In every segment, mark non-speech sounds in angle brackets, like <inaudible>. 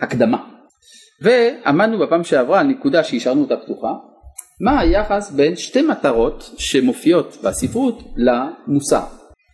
הקדמה. ועמדנו בפעם שעברה על נקודה שהשארנו אותה פתוחה, מה היחס בין שתי מטרות שמופיעות בספרות למוסר.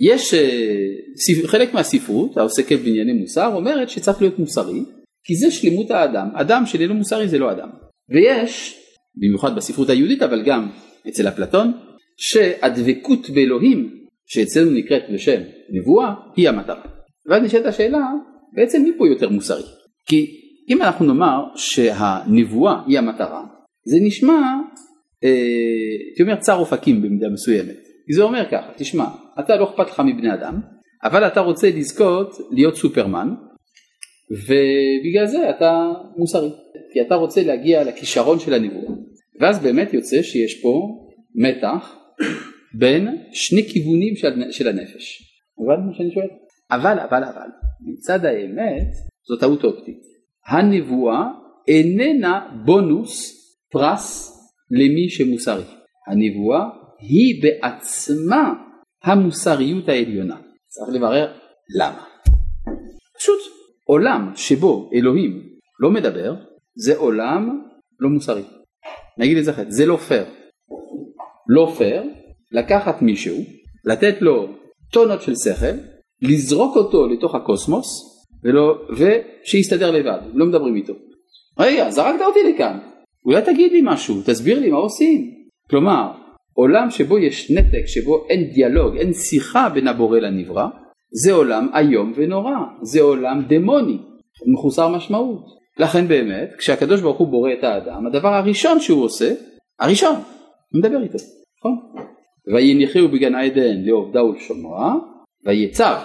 יש אה, חלק מהספרות העוסקת בענייני מוסר אומרת שצריך להיות מוסרי כי זה שלמות האדם, אדם שאיננו מוסרי זה לא אדם. ויש, במיוחד בספרות היהודית אבל גם אצל אפלטון, שהדבקות באלוהים שאצלנו נקראת בשם נבואה היא המטרה. ואז נשאלת השאלה בעצם מי פה יותר מוסרי? כי אם אנחנו נאמר שהנבואה היא המטרה זה נשמע הייתי אה, אומר צר אופקים במידה מסוימת. זה אומר ככה תשמע אתה לא אכפת לך מבני אדם אבל אתה רוצה לזכות להיות סופרמן ובגלל זה אתה מוסרי כי אתה רוצה להגיע לכישרון של הנבואה ואז באמת יוצא שיש פה מתח בין שני כיוונים של, של הנפש. הבנת מה שאני שואל? אבל אבל אבל מצד האמת זו טעות אופטית. הנבואה איננה בונוס פרס למי שמוסרי. הנבואה היא בעצמה המוסריות העליונה. צריך לברר למה. פשוט עולם שבו אלוהים לא מדבר זה עולם לא מוסרי. נגיד את זה אחרת, זה לא פייר. לא פייר לקחת מישהו, לתת לו טונות של שכל, לזרוק אותו לתוך הקוסמוס ולא, ושיסתדר לבד, לא מדברים איתו. רגע, זרקת אותי לכאן, אולי תגיד לי משהו, תסביר לי מה עושים. כלומר, עולם שבו יש נתק, שבו אין דיאלוג, אין שיחה בין הבורא לנברא, זה עולם איום ונורא, זה עולם דמוני, מחוסר משמעות. לכן באמת, כשהקדוש ברוך הוא בורא את האדם, הדבר הראשון שהוא עושה, הראשון, הוא מדבר איתו, נכון? ויניחהו בגן עדן לעובדה ולשומרה, ויצב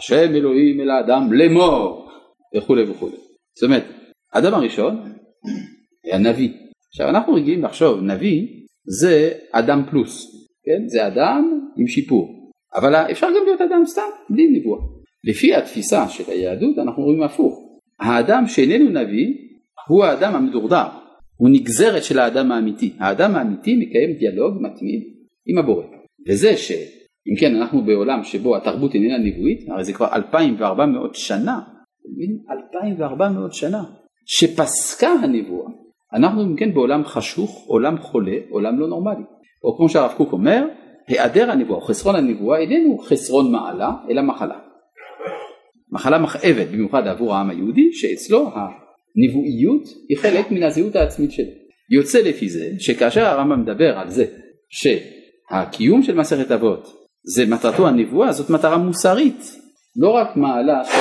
השם אלוהים אל האדם לאמור, וכולי וכולי. זאת אומרת, האדם הראשון הנביא. עכשיו אנחנו רגילים לחשוב נביא זה אדם פלוס, כן? זה אדם עם שיפור, אבל אפשר גם להיות אדם סתם בלי נבואה. לפי התפיסה של היהדות אנחנו רואים הפוך, האדם שאיננו נביא הוא האדם המדורדר, הוא נגזרת של האדם האמיתי, האדם האמיתי מקיים דיאלוג מתמיד עם הבורא, וזה שאם כן אנחנו בעולם שבו התרבות איננה נבואית, הרי זה כבר 2400 שנה, 2400 שנה, שפסקה הנבואה אנחנו אם כן בעולם חשוך, עולם חולה, עולם לא נורמלי. או כמו שהרב קוק אומר, היעדר הנבואה או חסרון הנבואה איננו חסרון מעלה, אלא מחלה. מחלה מכאבת במיוחד עבור העם היהודי, שאצלו הנבואיות היא חלק מן הזהות העצמית שלו. יוצא לפי זה שכאשר הרמב"ם מדבר על זה שהקיום של מסכת אבות זה מטרתו הנבואה, זאת מטרה מוסרית, לא רק מעלה של,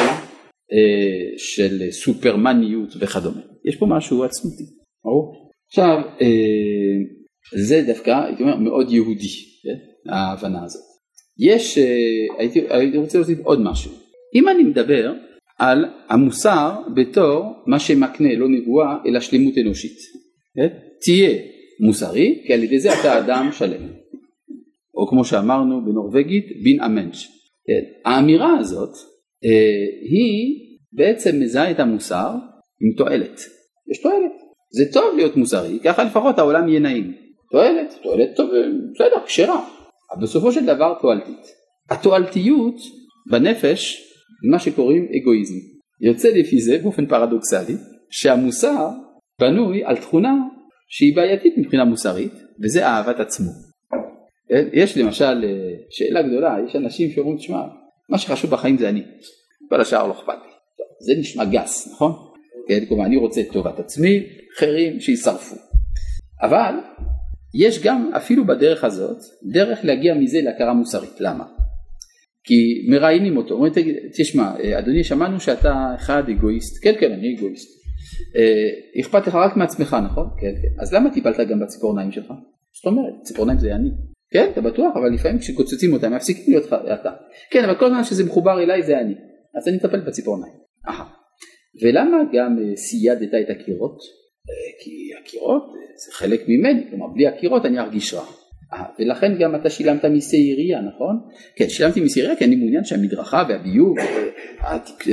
אה, של סופרמניות וכדומה. יש פה משהו עצמותי. ברור? עכשיו אה, זה דווקא הייתי אומר מאוד יהודי כן? ההבנה הזאת. יש אה, הייתי, הייתי רוצה להוסיף עוד משהו. אם אני מדבר על המוסר בתור מה שמקנה לא נבואה אלא שלמות אנושית. כן? תהיה מוסרי כי על ידי זה אתה אדם שלם. או כמו שאמרנו בנורבגית בין אמנץ'. כן? האמירה הזאת אה, היא בעצם מזהה את המוסר עם תועלת. יש תועלת. זה טוב להיות מוסרי, ככה לפחות העולם יהיה נעים. תועלת, תועלת טוב, בסדר, כשרה, אבל בסופו של דבר תועלתית. התועלתיות בנפש מה שקוראים אגואיזם. יוצא לפי זה באופן פרדוקסלי שהמוסר בנוי על תכונה שהיא בעייתית מבחינה מוסרית וזה אהבת עצמו. יש למשל אה, שאלה גדולה, יש אנשים שאומרים תשמע מה שחשוב בחיים זה אני, כל השאר לא אכפת לי. זה נשמע גס נכון? כן, כלומר אני רוצה את טובת עצמי, אחרים שישרפו. אבל יש גם אפילו בדרך הזאת דרך להגיע מזה להכרה מוסרית. למה? כי מראיינים אותו, אומרים תשמע אדוני שמענו שאתה אחד אגואיסט, כן כן אני אגואיסט, אה, אכפת לך רק מעצמך נכון? כן כן, אז למה טיפלת גם בציפורניים שלך? זאת אומרת ציפורניים זה אני, כן אתה בטוח אבל לפעמים כשקוצצים אותם מפסיקים להיות אתה, כן אבל כל זמן שזה מחובר אליי זה אני, אז אני אטפל בציפורניים. Aha. ולמה גם אה, סיידת את הקירות? אה, כי הקירות זה חלק ממני, כלומר בלי הקירות אני ארגיש רע. אה, ולכן גם אתה שילמת מיסי עירייה, נכון? כן, שילמתי מיסי עירייה כי אני מעוניין שהמדרכה והביוב,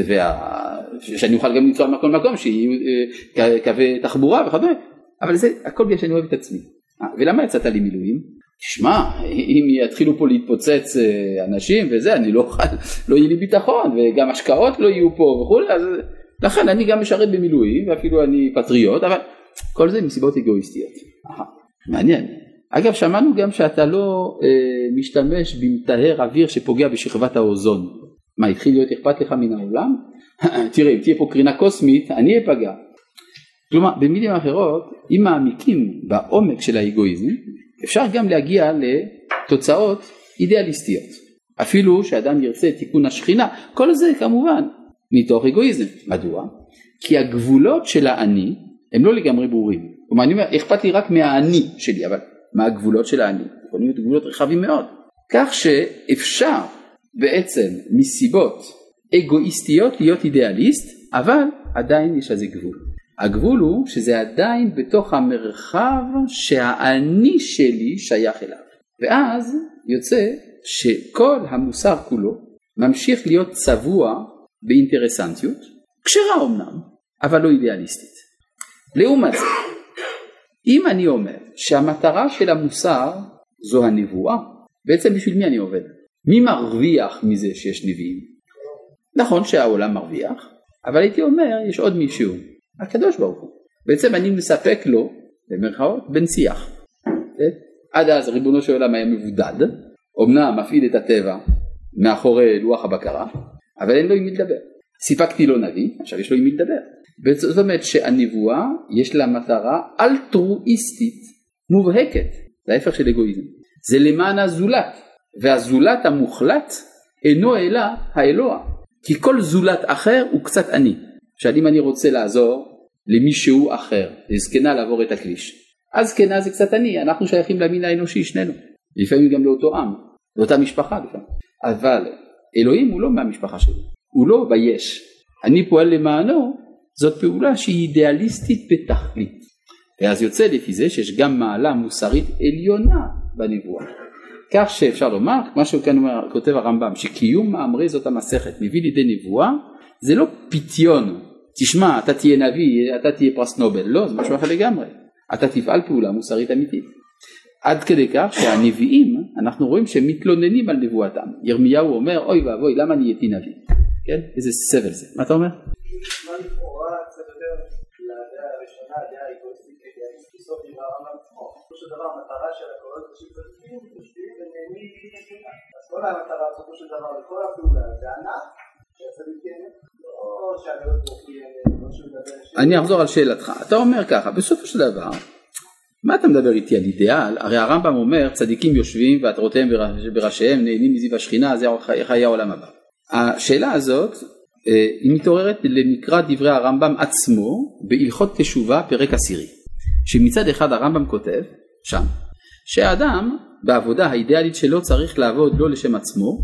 וה... שאני אוכל גם לנסוע מכל מקום, שיהיו קווי תחבורה וכדומה, אבל זה הכל בגלל שאני אוהב את עצמי. ולמה יצאת למילואים? תשמע, אם יתחילו פה להתפוצץ אנשים וזה, אני לא אוכל, לא יהיה לי ביטחון, וגם השקעות לא יהיו פה וכולי, אז לכן אני גם משרת במילואים ואפילו אני פטריוט, אבל כל זה מסיבות אגואיסטיות. מעניין. אגב שמענו גם שאתה לא אה, משתמש במטהר אוויר שפוגע בשכבת האוזון. מה התחיל להיות אכפת לך מן העולם? <laughs> תראה אם תהיה פה קרינה קוסמית אני אפגע. כלומר במילים אחרות אם מעמיקים בעומק של האגואיזם אפשר גם להגיע לתוצאות אידיאליסטיות. אפילו שאדם ירצה תיקון השכינה כל זה כמובן מתוך אגואיזם. מדוע? כי הגבולות של האני הם לא לגמרי ברורים. כלומר אני אומר אכפת לי רק מהאני שלי אבל מה הגבולות של האני? יכולים להיות גבולות רחבים מאוד. כך שאפשר בעצם מסיבות אגואיסטיות להיות אידיאליסט אבל עדיין יש לזה גבול. הגבול הוא שזה עדיין בתוך המרחב שהאני שלי שייך אליו. ואז יוצא שכל המוסר כולו ממשיך להיות צבוע באינטרסנטיות, כשרה אמנם, אבל לא אידיאליסטית. לעומת זה, אם אני אומר שהמטרה של המוסר זו הנבואה, בעצם בשביל מי אני עובד? מי מרוויח מזה שיש נביאים? נכון שהעולם מרוויח, אבל הייתי אומר יש עוד מישהו, הקדוש ברוך הוא. בעצם אני מספק לו, במרכאות, בן שיח. כן? עד אז ריבונו של עולם היה מבודד, אמנם מפעיל את הטבע מאחורי לוח הבקרה, אבל אין לו עם מי לדבר. סיפקתי לו נביא, עכשיו יש לו עם מי לדבר. זאת אומרת שהנבואה יש לה מטרה אלטרואיסטית מובהקת, זה ההפך של אגואיזם. זה למען הזולת, והזולת המוחלט אינו אלא האלוה, כי כל זולת אחר הוא קצת אני. עכשיו אם אני רוצה לעזור למישהו אחר, לזקנה לעבור את הכביש, אז זקנה זה קצת אני, אנחנו שייכים למין האנושי שנינו, לפעמים גם לאותו עם, לאותה משפחה לפעמים, אבל אלוהים הוא לא מהמשפחה שלי, הוא לא ביש, אני פועל למענו, זאת פעולה שהיא אידיאליסטית בתכלית, ואז יוצא לפי זה שיש גם מעלה מוסרית עליונה בנבואה, כך שאפשר לומר, מה שכאן כותב הרמב"ם, שקיום מאמרי זאת המסכת מביא לידי נבואה, זה לא פיתיון, תשמע אתה תהיה נביא, אתה תהיה פרס נובל, לא, זה משהו אחר לגמרי, אתה תפעל פעולה מוסרית אמיתית. עד כדי כך שהנביאים אנחנו רואים שהם מתלוננים על נבואתם. ירמיהו אומר אוי ואבוי למה נהייתי נביא. כן? איזה סבל זה. מה אתה אומר? כל בסופו של דבר לכל הפעולה זה אני אחזור על שאלתך, אתה אומר ככה, בסופו של דבר, מה אתה מדבר איתי על אידיאל? הרי הרמב"ם אומר צדיקים יושבים ועטרותיהם בראשיהם נהנים מזיו השכינה, זה חיי העולם הבא. השאלה הזאת אה, היא מתעוררת למקרא דברי הרמב"ם עצמו בהלכות תשובה פרק עשירי, שמצד אחד הרמב"ם כותב שם שהאדם בעבודה האידיאלית שלו צריך לעבוד לא לשם עצמו,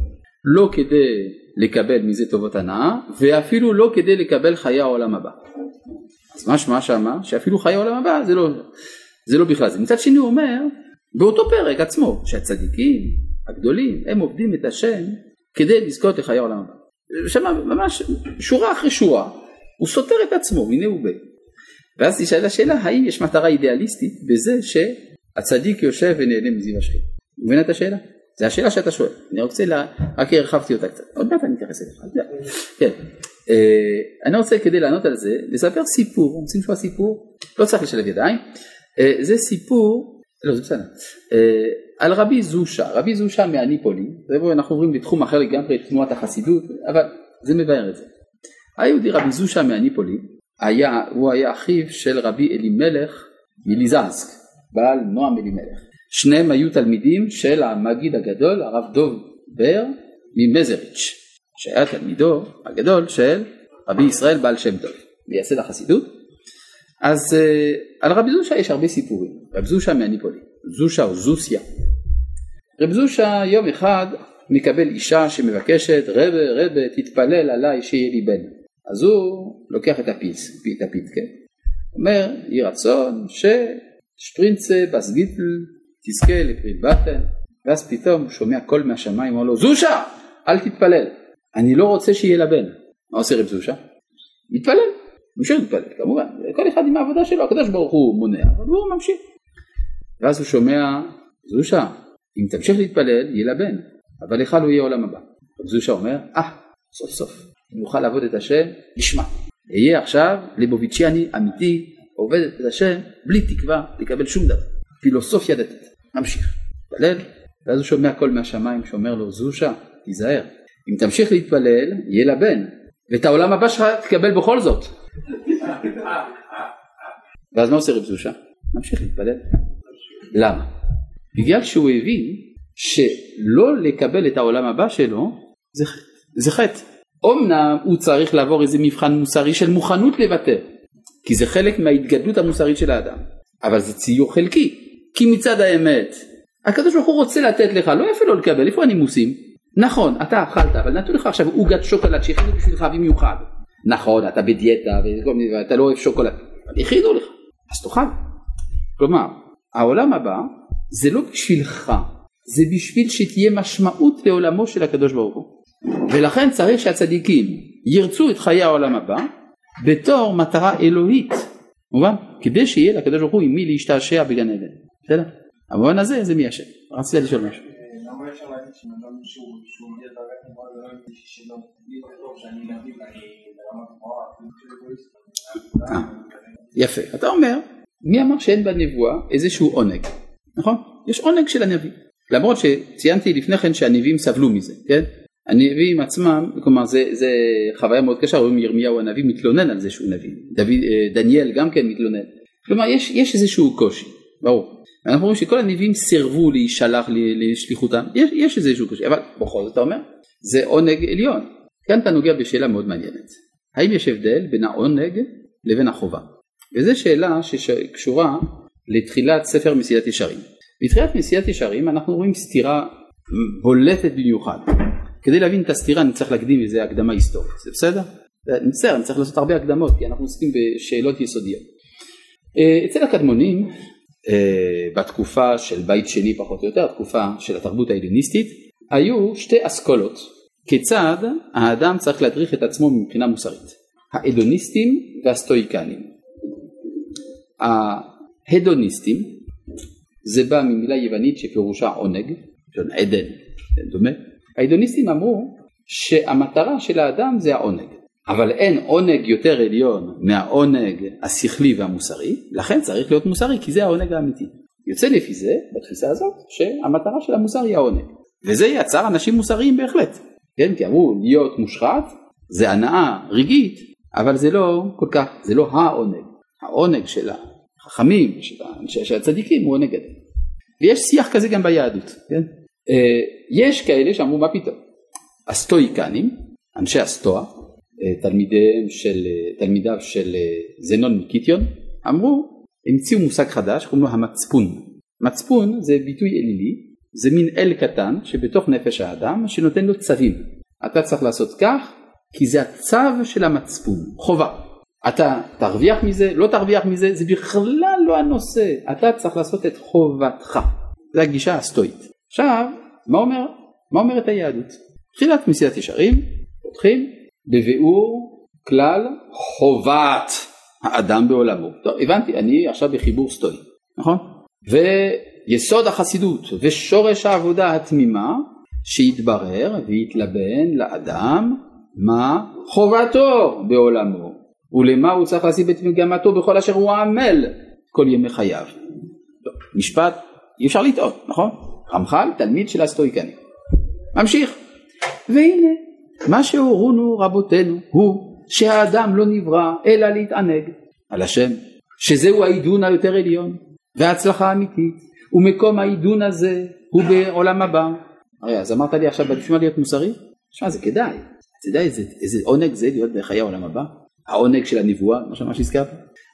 לא כדי לקבל מזה טובות הנאה ואפילו לא כדי לקבל חיי העולם הבא. אז משמע שמה שאפילו חיי העולם הבא זה לא, זה לא בכלל זה. מצד שני הוא אומר באותו פרק עצמו שהצדיקים הגדולים הם עובדים את השם כדי לזכות לחיי העולם הבא. שם ממש שורה אחרי שורה הוא סותר את עצמו הוא בא. ואז תשאל השאלה האם יש מטרה אידיאליסטית בזה שהצדיק יושב ונהנה מזיו השכין. מבין את השאלה? זו השאלה שאתה שואל, אני רוצה, לה, רק הרחבתי אותה קצת, עוד מעט אני אתייחס אליך, כן, אה, אני רוצה כדי לענות על זה, לספר סיפור, רוצים לשמוע סיפור? לא צריך לשלב ידיים, אה, זה סיפור, לא זה בסדר, אה, על רבי זושה, רבי זושה מהניפולי, אנחנו עוברים לתחום אחר לגמרי, תנועת החסידות, אבל זה מבאר את זה. היהודי רבי זושה מהניפולי, היה, הוא היה אחיו של רבי אלימלך מליזנסק, בעל נועם אלימלך. שניהם היו תלמידים של המגיד הגדול הרב דוב בר ממזריץ' שהיה תלמידו הגדול של רבי ישראל בעל שם טוב מייסד החסידות. אז uh, על רבי זושה יש הרבה סיפורים. רב זושה מהניפולי זושה או זוסיה. רב זושה יום אחד מקבל אישה שמבקשת רבה רבה תתפלל עליי שיהיה לי בן. אז הוא לוקח את הפיץ, את הפיתקה אומר יהי רצון ששפרינצה בסגיטל תזכה לפרי בטן, ואז פתאום הוא שומע קול מהשמיים, אומר לו, זושה, אל תתפלל, אני לא רוצה שיהיה לה בן. מה עושה רב זושה? מתפלל, ממשיך להתפלל, כמובן, כל אחד עם העבודה שלו, הקדוש ברוך הוא מונע, אבל הוא ממשיך. ואז הוא שומע, זושה, אם תמשיך להתפלל, יהיה לה בן, אבל לך לא יהיה עולם הבא. רב זושה אומר, אה, ah, סוף סוף, אם נוכל לעבוד את השם, נשמע. אהיה עכשיו ליבוביצ'יאני אמיתי, עובד את השם בלי תקווה לקבל שום דבר. פילוסופיה דתית. ממשיך. מתפלל, ואז הוא שומע קול מהשמיים שאומר לו זושה, תיזהר. אם תמשיך להתפלל, יהיה לה בן, ואת העולם הבא שלך תקבל בכל זאת. ואז מה עושה רב זושה? ממשיך להתפלל. למה? בגלל שהוא הבין שלא לקבל את העולם הבא שלו זה, זה חטא. אמנם הוא צריך לעבור איזה מבחן מוסרי של מוכנות לוותר, כי זה חלק מההתגדלות המוסרית של האדם, אבל זה ציור חלקי, כי מצד האמת, הקדוש ברוך הוא רוצה לתת לך, לא יפה לא לקבל, איפה הנימוסים? נכון, אתה אכלת, אבל נתנו לך עכשיו עוגת שוקולד שהכינו בשבילך במיוחד. נכון, אתה בדיאטה ואתה לא אוהב שוקולד, אבל הכינו לך, אז תאכל. כלומר, העולם הבא זה לא בשבילך, זה בשביל שתהיה משמעות לעולמו של הקדוש ברוך הוא. ולכן צריך שהצדיקים ירצו את חיי העולם הבא בתור מטרה אלוהית, מובן? כדי שיהיה לקדוש ברוך הוא עם מי להשתעשע בגן עדן, בסדר? במובן הזה זה מי השם. רצית לשאול משהו. יפה, אתה אומר, מי אמר שאין בנבואה איזשהו עונג, נכון? יש עונג של הנביא, למרות שציינתי לפני כן שהנביאים סבלו מזה, כן? הנביאים עצמם, כלומר זה, זה חוויה מאוד קשה, רואים ירמיהו הנביא מתלונן על זה שהוא נביא, דוד, אה, דניאל גם כן מתלונן, כלומר יש, יש איזשהו קושי, ברור, אנחנו רואים שכל הנביאים סירבו להישלח לשליחותם, יש, יש איזשהו קושי, אבל בכל זאת אתה אומר, זה עונג עליון, כאן אתה נוגע בשאלה מאוד מעניינת, האם יש הבדל בין העונג לבין החובה, וזו שאלה שקשורה לתחילת ספר מסילת ישרים, בתחילת מסיעת ישרים אנחנו רואים סתירה בולטת במיוחד. כדי להבין את הסתירה אני צריך להקדים איזה הקדמה היסטורית, זה בסדר? אני מצטער, אני צריך לעשות הרבה הקדמות כי אנחנו עוסקים בשאלות יסודיות. אה, אצל הקדמונים אה, בתקופה של בית שני פחות או יותר, התקופה של התרבות ההלניסטית, היו שתי אסכולות כיצד האדם צריך להדריך את עצמו מבחינה מוסרית, ההדוניסטים והסטואיקנים. ההדוניסטים זה בא ממילה יוונית שפירושה עונג, של עדן, דומה. ההידוניסטים אמרו שהמטרה של האדם זה העונג, אבל אין עונג יותר עליון מהעונג השכלי והמוסרי, לכן צריך להיות מוסרי כי זה העונג האמיתי. יוצא לפי זה, בתפיסה הזאת, שהמטרה של המוסר היא העונג. וזה יצר אנשים מוסריים בהחלט, כן? כי אמרו להיות מושחת זה הנאה רגעית, אבל זה לא כל כך, זה לא העונג. העונג של החכמים, של הצדיקים הוא עונג גדול. ויש שיח כזה גם ביהדות, כן? אה, יש כאלה שאמרו מה פתאום, הסטואיקנים, אנשי הסטואה, אה, תלמידיהם של, אה, תלמידיו של זנון מקיטיון, אמרו, המציאו מושג חדש, קוראים לו המצפון. מצפון זה ביטוי אלילי, זה מין אל קטן שבתוך נפש האדם שנותן לו צווים. אתה צריך לעשות כך, כי זה הצו של המצפון, חובה. אתה תרוויח מזה, לא תרוויח מזה, זה בכלל לא הנושא, אתה צריך לעשות את חובתך. זו הגישה הסטואית. עכשיו, מה, אומר, מה אומרת היהדות? תחילת מסיעת ישרים, פותחים בביאור כלל חובת האדם בעולמו. טוב, הבנתי, אני עכשיו בחיבור סטואי, נכון? ויסוד החסידות ושורש העבודה התמימה שיתברר ויתלבן לאדם מה חובתו בעולמו ולמה הוא צריך לשים את מגמתו בכל אשר הוא עמל כל ימי חייו. טוב, משפט אי אפשר לטעות, נכון? רמח"ל תלמיד של הסטואיקנים. ממשיך. והנה מה שהורונו רבותינו הוא שהאדם לא נברא אלא להתענג על השם שזהו העידון היותר עליון וההצלחה האמיתית ומקום העידון הזה הוא בעולם הבא. הרי אז אמרת לי עכשיו בשביל להיות מוסרי? שמע זה כדאי, אתה יודע איזה, איזה עונג זה להיות בחיי העולם הבא? העונג של הנבואה, מה שממש הזכרת.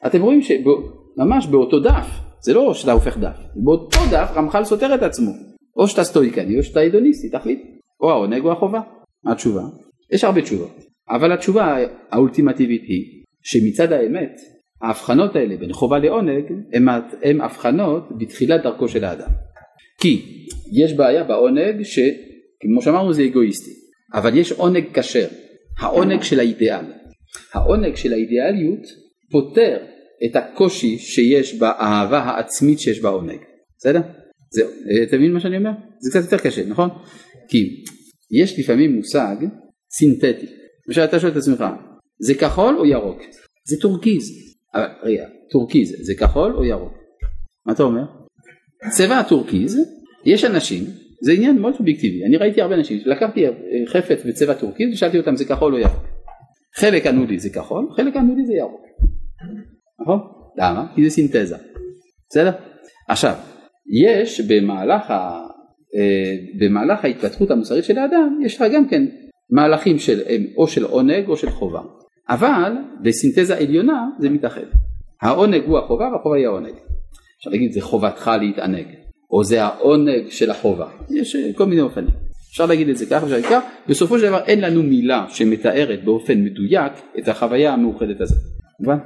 אתם רואים שממש באותו דף, זה לא שאתה הופך דף, באותו דף רמח"ל סותר את עצמו. או שאתה סטואיקני או שאתה הידוניסטי, תחליט. או העונג או החובה. התשובה? יש הרבה תשובות. אבל התשובה האולטימטיבית היא שמצד האמת ההבחנות האלה בין חובה לעונג הן הבחנות בתחילת דרכו של האדם. כי יש בעיה בעונג שכמו שאמרנו זה אגואיסטי, אבל יש עונג כשר, העונג של האידיאל. העונג של האידיאליות פותר את הקושי שיש באהבה העצמית שיש בעונג. בסדר? זהו, אתה מבין מה שאני אומר? זה קצת יותר קשה, נכון? כי יש לפעמים מושג סינתטי. למשל אתה שואל את עצמך, זה כחול או ירוק? זה טורקיז. אבל רגע, טורקיז זה כחול או ירוק? מה אתה אומר? צבע הטורקיז, יש אנשים, זה עניין מאוד סובייקטיבי, אני ראיתי הרבה אנשים, לקחתי חפץ בצבע טורקיז ושאלתי אותם זה כחול או ירוק. חלק ענו לי זה כחול, חלק ענו לי זה ירוק. נכון? למה? כי זה סינתזה. בסדר? עכשיו, יש במהלך, ה, אה, במהלך ההתפתחות המוסרית של האדם, יש לך גם כן מהלכים של או של עונג או של חובה. אבל בסינתזה עליונה זה מתאחד. העונג הוא החובה והחובה היא העונג. אפשר להגיד זה חובתך להתענג, או זה העונג של החובה. יש אה, כל מיני אופנים. אפשר להגיד את זה ככה, אפשר ככה, בסופו של דבר אין לנו מילה שמתארת באופן מדויק את החוויה המאוחדת הזאת. מובן?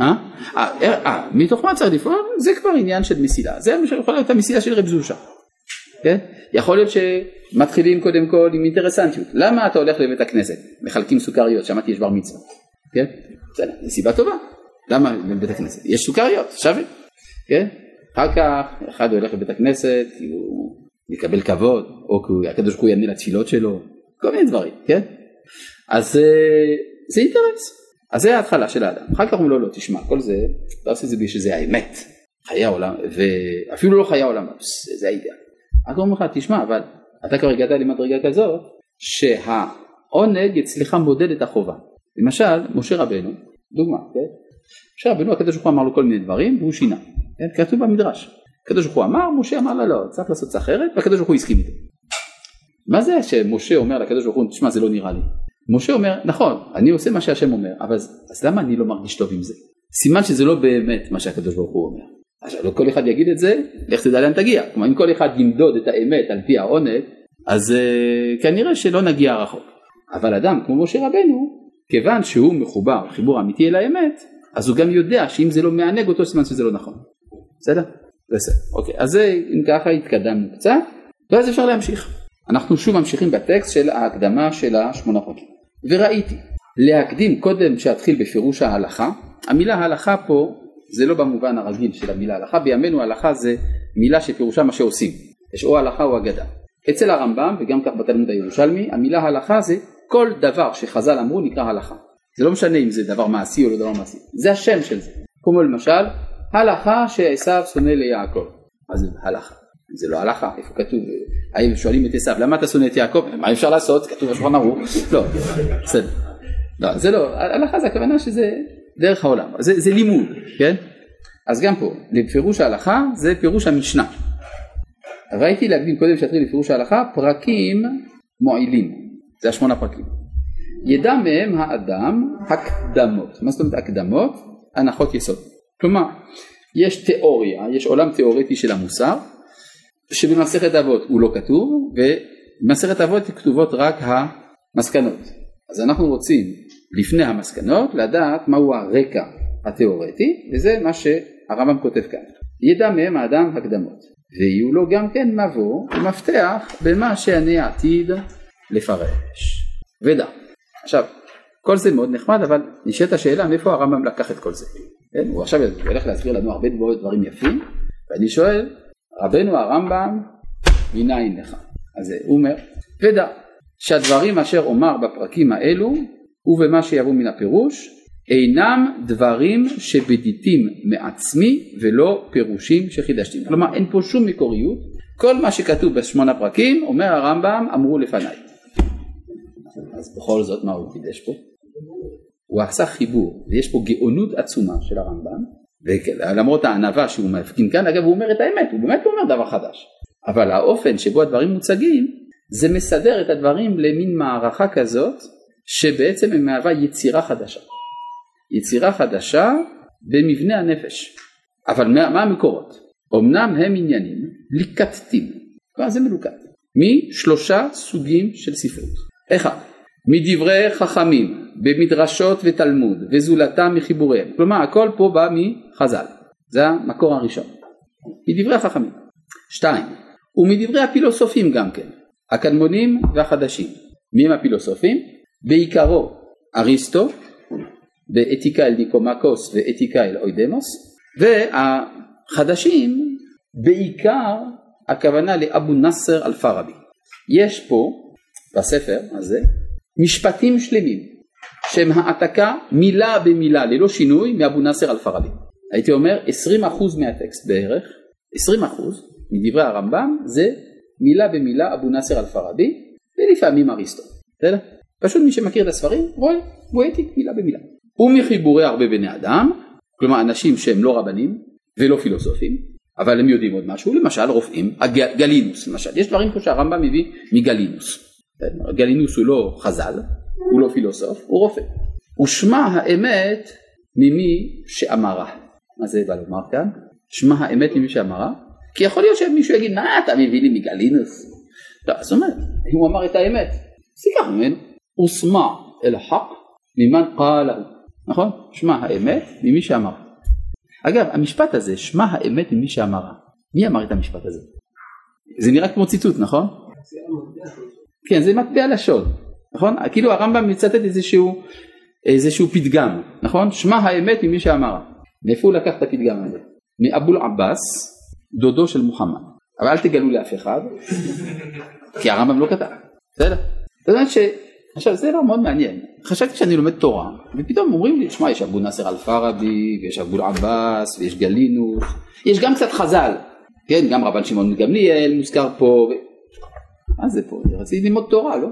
אה? אה, אה, מתוך מה צריך לפעול? זה כבר עניין של מסילה. זה יכול להיות המסילה של רב זושה. כן? יכול להיות שמתחילים קודם כל עם אינטרסנטיות. למה אתה הולך לבית הכנסת? מחלקים סוכריות, שמעתי יש בר מצווה. כן? בסדר, זו סיבה טובה. למה בבית הכנסת? יש סוכריות, שווה. כן? אחר כך אחד הולך לבית הכנסת כי הוא יקבל כבוד, או כי הקדוש ברוך הוא יענה לתפילות שלו, כל מיני דברים, כן? אז אה, זה אינטרס. אז זה ההתחלה של האדם. אחר כך אומרים לו, לא, תשמע, כל זה, אתה עושה את זה בגלל שזה האמת. חיי העולם, ואפילו לא חיי העולם, זה האידאל. אז הוא אומר לך, תשמע, אבל אתה כבר הגעת למדרגה כזאת, שהעונג אצלך מודד את החובה. למשל, משה רבנו, דוגמה, כן? משה רבנו, הקדוש ברוך הוא אמר לו כל מיני דברים, והוא שינה. כן? כתוב במדרש. הקדוש ברוך הוא אמר, משה אמר לה לא, צריך לעשות אחרת, והקדוש ברוך הוא הסכים איתו. מה זה שמשה אומר לקדוש ברוך הוא, תשמע, זה לא נראה לי. משה אומר, נכון, אני עושה מה שהשם אומר, אבל אז למה אני לא מרגיש טוב עם זה? סימן שזה לא באמת מה שהקדוש ברוך הוא אומר. עכשיו לא כל אחד יגיד את זה, לך תדע לאן תגיע. כלומר אם כל אחד ימדוד את האמת על פי העונג, אז uh, כנראה שלא נגיע רחוק. אבל אדם כמו משה רבנו, כיוון שהוא מחובר חיבור אמיתי אל האמת, אז הוא גם יודע שאם זה לא מענג אותו סימן שזה לא נכון. בסדר? בסדר. אוקיי, אז אם ככה התקדמנו קצת, ואז אפשר להמשיך. אנחנו שוב ממשיכים בטקסט של ההקדמה של השמונה פרקים. וראיתי, להקדים קודם שאתחיל בפירוש ההלכה, המילה הלכה פה זה לא במובן הרגיל של המילה הלכה, בימינו הלכה זה מילה שפירושה מה שעושים, יש או הלכה או אגדה. אצל הרמב"ם וגם כך בתלמוד הירושלמי, המילה הלכה זה כל דבר שחז"ל אמרו נקרא הלכה. זה לא משנה אם זה דבר מעשי או לא דבר מעשי, זה השם של זה. כמו למשל, הלכה שעשו שונא ליעקב, אז הלכה. זה לא הלכה, איפה כתוב, האם שואלים את עשו, למה אתה שונא את יעקב, מה אפשר לעשות, כתוב בשולחן ערוך, לא, בסדר, לא, זה לא, הלכה זה הכוונה שזה דרך העולם, זה, זה לימוד, כן, אז גם פה, לפירוש ההלכה זה פירוש המשנה, ראיתי להקדים קודם שאתחיל לפירוש ההלכה, פרקים מועילים, זה השמונה פרקים, ידע מהם האדם הקדמות, מה זאת אומרת הקדמות? הנחות יסוד, כלומר יש תיאוריה, יש עולם תיאורטי של המוסר שבמסכת אבות הוא לא כתוב ובמסכת אבות כתובות רק המסקנות. אז אנחנו רוצים לפני המסקנות לדעת מהו הרקע התיאורטי וזה מה שהרמב"ם כותב כאן. ידע מהם האדם הקדמות ויהיו לו גם כן מבוא ומפתח במה שאני עתיד לפרש. ודע. עכשיו כל זה מאוד נחמד אבל נשאלת השאלה מאיפה הרמב"ם לקח את כל זה. כן? הוא עכשיו הולך להסביר לנו הרבה דברים יפים ואני שואל רבנו הרמב"ם מניין לך. אז הוא אומר, ודע שהדברים אשר אומר בפרקים האלו ובמה שיבוא מן הפירוש אינם דברים שבדיתים מעצמי ולא פירושים שחידשתי. כלומר אין פה שום מקוריות, כל מה שכתוב בשמונה פרקים אומר הרמב"ם אמרו לפניי. אז בכל זאת מה הוא חידש פה? הוא עשה חיבור ויש פה גאונות עצומה של הרמב"ם ולמרות הענווה שהוא מפגין כאן, אגב הוא אומר את האמת, הוא באמת אומר דבר חדש. אבל האופן שבו הדברים מוצגים, זה מסדר את הדברים למין מערכה כזאת, שבעצם היא מהווה יצירה חדשה. יצירה חדשה במבנה הנפש. אבל מה, מה המקורות? אמנם הם עניינים ליקטים, כלומר זה מלוקט, משלושה סוגים של ספרות. אחד, מדברי חכמים במדרשות ותלמוד וזולתם מחיבוריהם. כלומר הכל פה בא מחז"ל, זה המקור הראשון. מדברי החכמים. שתיים, ומדברי הפילוסופים גם כן, הקדמונים והחדשים. מי הם הפילוסופים? בעיקרו אריסטו, באתיקה אל ניקומקוס ואתיקה אל אוידמוס, והחדשים בעיקר הכוונה לאבו נאסר אל פארבי. יש פה בספר הזה משפטים שלמים שהם העתקה מילה במילה ללא שינוי מאבו נאסר על פרבי. הייתי אומר 20% מהטקסט בערך, 20% מדברי הרמב"ם זה מילה במילה אבו נאסר על פרבי ולפעמים אריסטו. בסדר? פשוט מי שמכיר את הספרים רואה, הוא העתיק מילה במילה. ומחיבורי הרבה בני אדם, כלומר אנשים שהם לא רבנים ולא פילוסופים, אבל הם יודעים עוד משהו, למשל רופאים, הג, גלינוס למשל, יש דברים כמו שהרמב"ם מביא מגלינוס. גלינוס הוא לא חז"ל, הוא לא פילוסוף, הוא רופא. ושמע האמת ממי שאמרה. מה זה בא לומר כאן? שמע האמת ממי שאמרה? כי יכול להיות שמישהו יגיד, מה אתה מביא לי מגלינוס? לא, זאת אומרת, אם הוא אמר את האמת, סיכם ממנו. ושמע אל החק ממן קאלה. נכון? שמע האמת ממי שאמר. אגב, המשפט הזה, שמע האמת ממי שאמרה. מי אמר את המשפט הזה? זה נראה כמו ציטוט, נכון? כן, זה מטבע לשון. נכון? כאילו הרמב"ם מצטט איזשהו, איזשהו פתגם, נכון? שמע האמת ממי שאמר. מאיפה הוא לקח את הפתגם הזה? מאבול עבאס, דודו של מוחמד. אבל אל תגלו לאף אחד, כי הרמב"ם לא כתב. בסדר? זאת אומרת ש... עכשיו זה לא מאוד מעניין, חשבתי שאני לומד תורה, ופתאום אומרים לי, שמע יש אבו נאסר אלפרבי, ויש אבו עבאס, ויש גלינוס, יש גם קצת חז"ל, כן, גם רבן שמעון גמליאל מוזכר פה, ו... מה זה פה, רציתי ללמוד תורה, לא?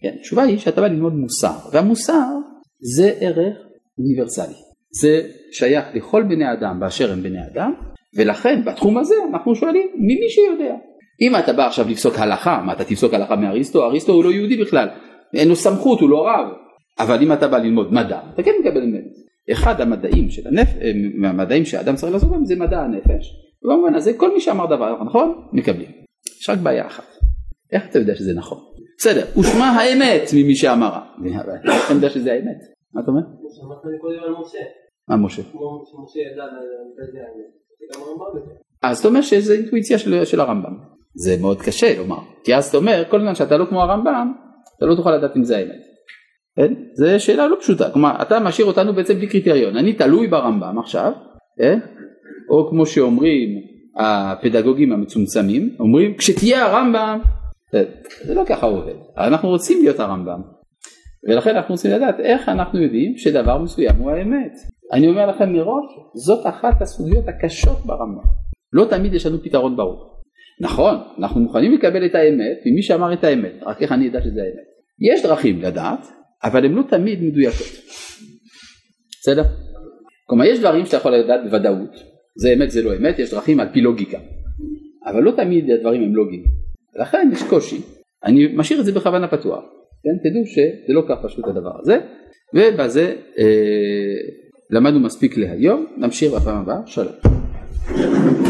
כן, התשובה היא שאתה בא ללמוד מוסר, והמוסר זה ערך אוניברסלי. זה שייך לכל בני אדם באשר הם בני אדם, ולכן בתחום הזה אנחנו שואלים ממי שיודע. אם אתה בא עכשיו לפסוק הלכה, מה אתה תפסוק הלכה מאריסטו? אריסטו הוא לא יהודי בכלל, אין לו סמכות, הוא לא רב. אבל אם אתה בא ללמוד מדע, אתה כן מקבל ממנו. אחד המדעים של הנפש, אה, מהמדעים שהאדם צריך לעשות בהם זה מדע הנפש. ובמובן הזה כל מי שאמר דבר נכון, מקבלים. יש רק בעיה אחת. איך אתה יודע שזה נכון? בסדר, ושמע האמת ממי שאמרה. איך אתה יודע שזה האמת? מה אתה אומר? מה משה? אז אתה אומר שזה אינטואיציה של, של הרמב"ם. זה מאוד קשה לומר. כי אז אתה אומר, כל זמן שאתה לא כמו הרמב"ם, אתה לא תוכל לדעת אם זה האמת. כן? זו שאלה לא פשוטה. כלומר, אתה משאיר אותנו בעצם בלי קריטריון. אני תלוי ברמב"ם עכשיו, כן? או כמו שאומרים הפדגוגים המצומצמים, אומרים, כשתהיה הרמב"ם זה לא ככה עובד, אנחנו רוצים להיות הרמב"ם ולכן אנחנו רוצים לדעת איך אנחנו יודעים שדבר מסוים הוא האמת. אני אומר לכם מראש, זאת אחת הסוגיות הקשות ברמב"ם. לא תמיד יש לנו פתרון ברור. נכון, אנחנו מוכנים לקבל את האמת ממי שאמר את האמת, רק איך אני אדע שזה האמת. יש דרכים לדעת, אבל הן לא תמיד מדויקות. בסדר? כלומר יש דברים שאתה יכול לדעת בוודאות, זה אמת זה לא אמת, יש דרכים על פי לוגיקה. אבל לא תמיד הדברים הם לוגיים. לכן יש קושי. אני משאיר את זה בכוונה פתוח. כן? תדעו שזה לא כך פשוט הדבר הזה. ובזה אה, למדנו מספיק להיום, נמשיך בפעם הבאה, שלום.